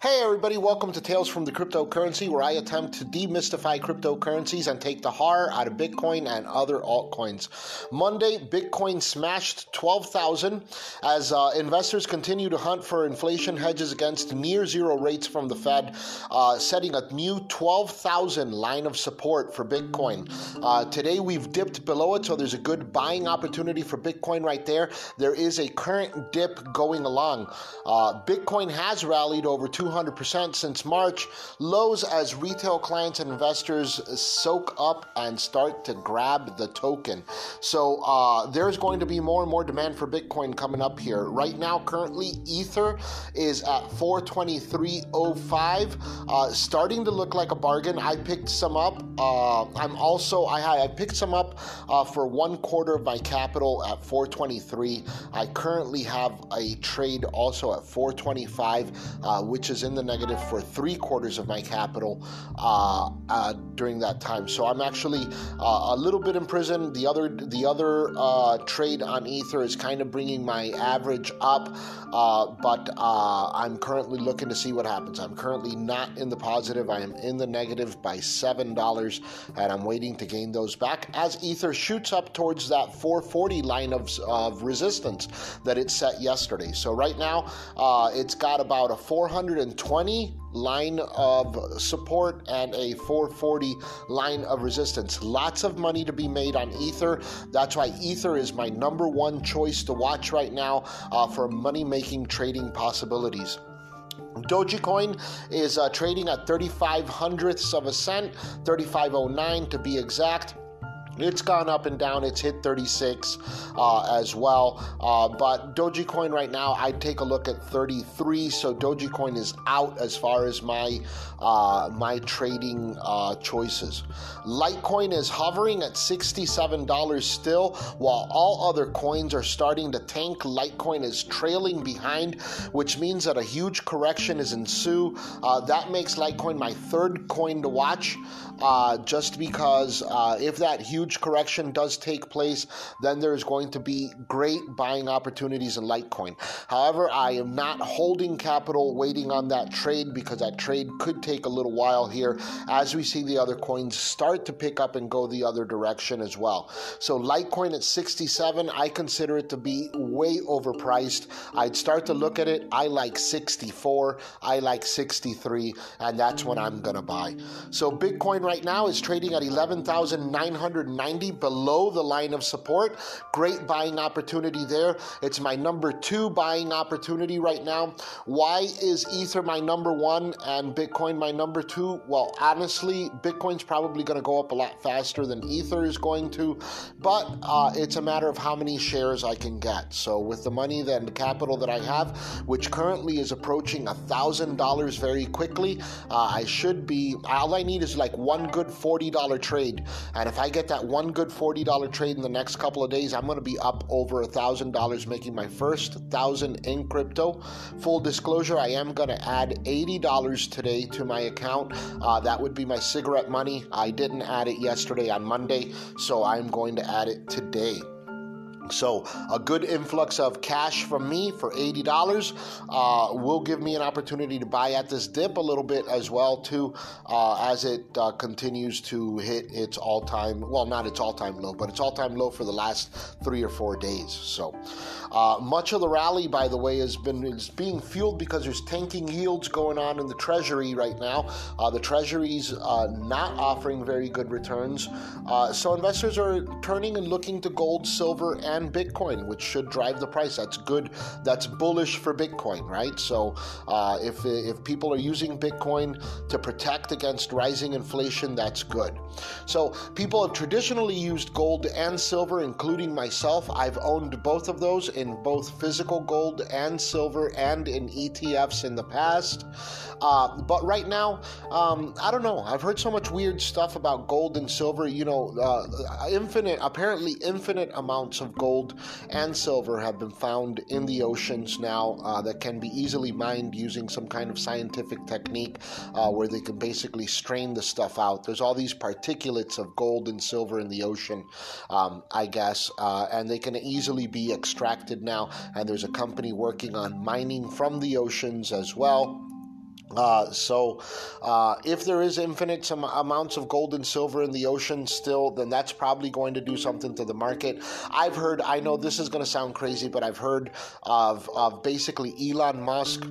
Hey, everybody, welcome to Tales from the Cryptocurrency, where I attempt to demystify cryptocurrencies and take the horror out of Bitcoin and other altcoins. Monday, Bitcoin smashed 12,000 as uh, investors continue to hunt for inflation hedges against near zero rates from the Fed, uh, setting a new 12,000 line of support for Bitcoin. Uh, today, we've dipped below it, so there's a good buying opportunity for Bitcoin right there. There is a current dip going along. Uh, Bitcoin has rallied over 200 200% since March, lows as retail clients and investors soak up and start to grab the token. So uh, there's going to be more and more demand for Bitcoin coming up here. Right now, currently, Ether is at 423.05, uh, starting to look like a bargain. I picked some up. Uh, I'm also I, I picked some up uh, for one quarter of my capital at 423. I currently have a trade also at 425, uh, which is in the negative for three quarters of my capital uh, uh, during that time. So I'm actually uh, a little bit in prison. The other the other uh, trade on Ether is kind of bringing my average up, uh, but I'm currently looking to see what happens. I'm currently not in the positive. I am in the negative by seven dollars, and I'm waiting to gain those back as Ether shoots up towards that 440 line of, of resistance that it set yesterday. So right now, it's got about a 400 420 line of support and a 440 line of resistance. Lots of money to be made on Ether. That's why Ether is my number one choice to watch right now uh, for money making trading possibilities. Dogecoin is uh, trading at 35 hundredths of a cent, 3509 to be exact. It's gone up and down. It's hit 36 uh, as well. Uh, but Dogecoin right now, I'd take a look at 33. So Dogecoin is out as far as my uh, my trading uh, choices. Litecoin is hovering at $67 still, while all other coins are starting to tank. Litecoin is trailing behind, which means that a huge correction is ensue. Uh, that makes Litecoin my third coin to watch, uh, just because if that huge huge correction does take place, then there's going to be great buying opportunities in Litecoin. However, I am not holding capital waiting on that trade because that trade could take a little while here as we see the other coins start to pick up and go the other direction as well. So, Litecoin at 67, I consider it to be way overpriced. I'd start to look at it. I like 64, I like 63, and that's when I'm going to buy. So, Bitcoin right now is trading at 11,900. 90 below the line of support. Great buying opportunity there. It's my number two buying opportunity right now. Why is Ether my number one and Bitcoin my number two? Well, honestly, Bitcoin's probably going to go up a lot faster than Ether is going to, but uh, it's a matter of how many shares I can get. So, with the money and the capital that I have, which currently is approaching a $1,000 very quickly, uh, I should be, all I need is like one good $40 trade. And if I get that one good $40 trade in the next couple of days, I'm going to be up over $1,000, making my first 1000 in crypto. Full disclosure, I am going to add $80 today to my account. Uh, that would be my cigarette money. I didn't add it yesterday on Monday, so I'm going to add it today. So, a good influx of cash from me for $80 uh, will give me an opportunity to buy at this dip a little bit as well, too, uh, as it uh, continues to hit its all time, well, not its all time low, but its all time low for the last three or four days. So, uh, much of the rally, by the way, has been is being fueled because there's tanking yields going on in the Treasury right now. Uh, the Treasury's uh, not offering very good returns. so, investors are turning and looking to gold, silver, and and Bitcoin, which should drive the price. That's good. That's bullish for Bitcoin, right? So uh, if if people are using Bitcoin to protect against rising inflation, that's good. So people have traditionally used gold and silver, including myself. I've owned both of those in both physical gold and silver and in ETFs in the past. Uh, but right now, um, I don't know. I've heard so much weird stuff about gold and silver. You know, uh, infinite, apparently infinite amounts of gold and silver have been found in the oceans now uh, that can be easily mined using some kind of scientific technique uh, where they can basically strain the stuff out. There's all these particulates of gold and silver in the ocean, um, I guess, uh, and they can easily be extracted now. And there's a company working on mining from the oceans as well. Uh, so, uh, if there is infinite amounts of gold and silver in the ocean still, then that's probably going to do something to the market. I've heard, I know this is going to sound crazy, but I've heard of, of basically Elon Musk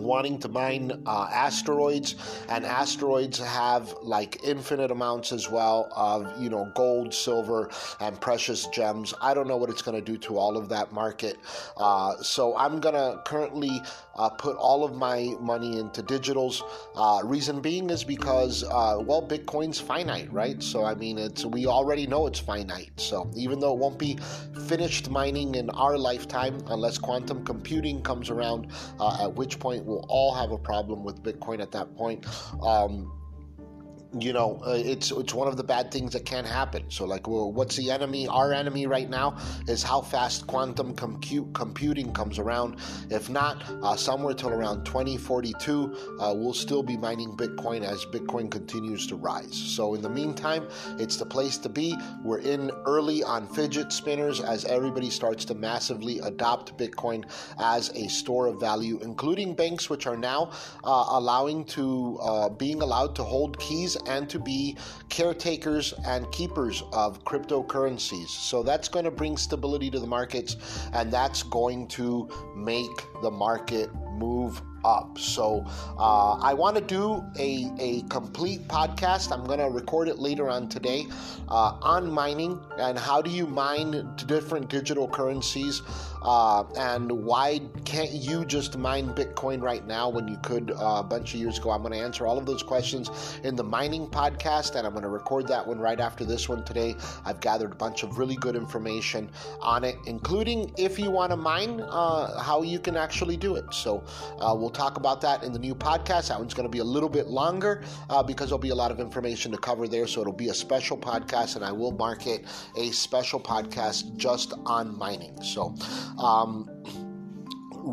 wanting to mine uh, asteroids, and asteroids have like infinite amounts as well of you know gold, silver, and precious gems. I don't know what it's going to do to all of that market, uh, so I'm gonna currently uh, put all of my money into digitals. Uh, reason being is because uh, well, Bitcoin's finite, right? So I mean, it's we already know it's finite. So even though it won't be finished mining in our lifetime unless quantum computing comes around, uh, at which point we'll all have a problem with Bitcoin at that point. Um, you know, uh, it's it's one of the bad things that can happen. So, like, well, what's the enemy? Our enemy right now is how fast quantum computing comes around. If not, uh, somewhere till around 2042, uh, we'll still be mining Bitcoin as Bitcoin continues to rise. So, in the meantime, it's the place to be. We're in early on fidget spinners as everybody starts to massively adopt Bitcoin as a store of value, including banks, which are now uh, allowing to uh, being allowed to hold keys and to be caretakers and keepers of cryptocurrencies. So that's going to bring stability to the markets and that's going to make the market move up. So uh, I want to do a, a complete podcast. I'm going to record it later on today uh, on mining and how do you mine different digital currencies uh, and why can't you just mine Bitcoin right now when you could uh, a bunch of years ago? I'm going to answer all of those questions in the mining podcast and I'm going to record that one right after this one today. I've gathered a bunch of really good information on it, including if you want to mine, uh, how you can actually do it. So uh, we'll talk about that in the new podcast. That one's going to be a little bit longer uh, because there'll be a lot of information to cover there. So it'll be a special podcast, and I will market a special podcast just on mining. So, um,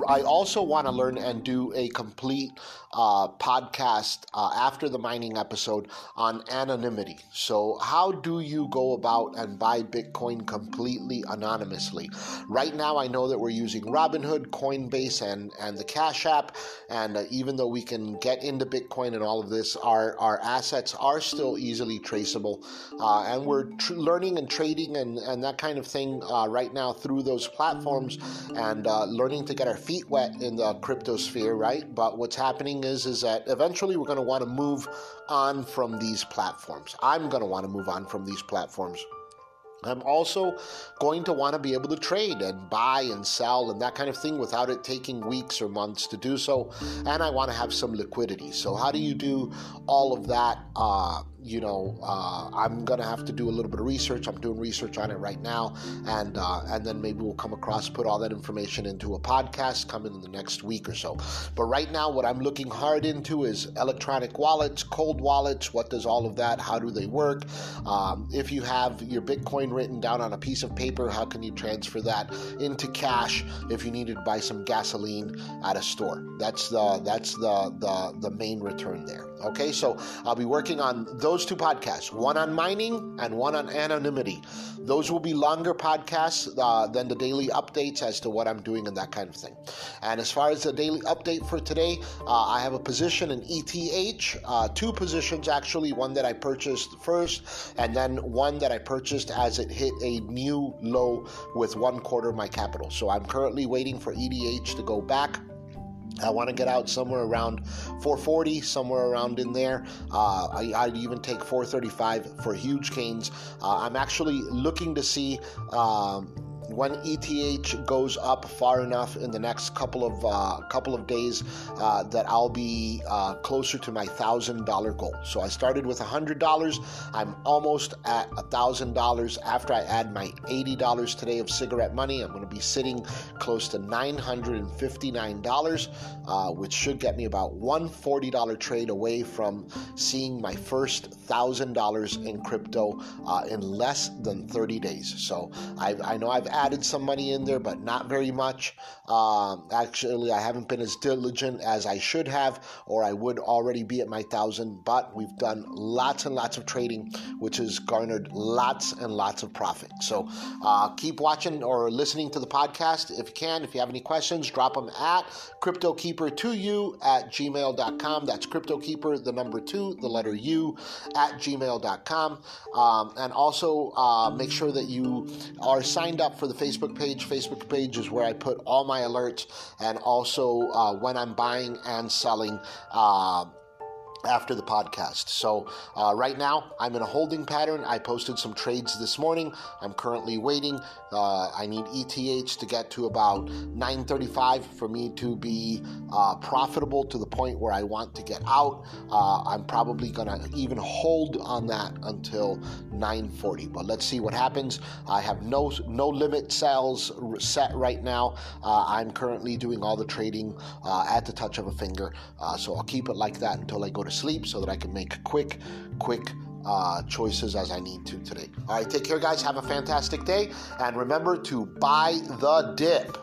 I also want to learn and do a complete uh, podcast uh, after the mining episode on anonymity. So, how do you go about and buy Bitcoin completely anonymously? Right now, I know that we're using Robinhood, Coinbase, and, and the Cash App. And uh, even though we can get into Bitcoin and all of this, our, our assets are still easily traceable. Uh, and we're tr- learning and trading and, and that kind of thing uh, right now through those platforms and uh, learning to get our feet wet in the crypto sphere, right? But what's happening is is that eventually we're going to want to move on from these platforms. I'm going to want to move on from these platforms. I'm also going to want to be able to trade and buy and sell and that kind of thing without it taking weeks or months to do so. And I want to have some liquidity. So, how do you do all of that? Uh, you know, uh, I'm gonna have to do a little bit of research. I'm doing research on it right now, and uh, and then maybe we'll come across, put all that information into a podcast coming in the next week or so. But right now, what I'm looking hard into is electronic wallets, cold wallets. What does all of that? How do they work? Um, if you have your Bitcoin written down on a piece of paper, how can you transfer that into cash if you needed to buy some gasoline at a store? That's the that's the the the main return there. Okay, so I'll be working on those two podcasts, one on mining and one on anonymity. Those will be longer podcasts uh, than the daily updates as to what I'm doing and that kind of thing. And as far as the daily update for today, uh, I have a position in ETH, uh, two positions actually, one that I purchased first, and then one that I purchased as it hit a new low with one quarter of my capital. So I'm currently waiting for ETH to go back I want to get out somewhere around 440, somewhere around in there. Uh, I, would even take 435 for huge gains. Uh, I'm actually looking to see. Um, when ETH goes up far enough in the next couple of uh, couple of days uh, that I'll be uh, closer to my thousand dollar goal. So I started with a hundred dollars. I'm almost at a thousand dollars. After I add my eighty dollars today of cigarette money, I'm going to be sitting close to nine hundred and fifty nine dollars, uh, which should get me about one forty dollar trade away from seeing my first thousand dollars in crypto uh, in less than thirty days. So I, I know I've added some money in there, but not very much. Um, actually, I haven't been as diligent as I should have, or I would already be at my thousand. But we've done lots and lots of trading, which has garnered lots and lots of profit. So uh, keep watching or listening to the podcast if you can. If you have any questions, drop them at cryptokeeper2u at gmail.com. That's cryptokeeper, the number two, the letter U, at gmail.com. Um, and also uh, make sure that you are signed up for the Facebook page. Facebook page is where I put all my alerts and also uh, when I'm buying and selling. Uh, after the podcast. So, uh, right now, I'm in a holding pattern. I posted some trades this morning. I'm currently waiting. Uh, I need ETH to get to about 935 for me to be uh, profitable to the point where I want to get out. Uh, I'm probably going to even hold on that until 940. But let's see what happens. I have no no limit sales set right now. Uh, I'm currently doing all the trading uh, at the touch of a finger. so I'll keep it like that until I go to sleep so that I can make quick, quick uh, choices as I need to today. All right, take care, guys. Have a fantastic day. And remember to buy the dip.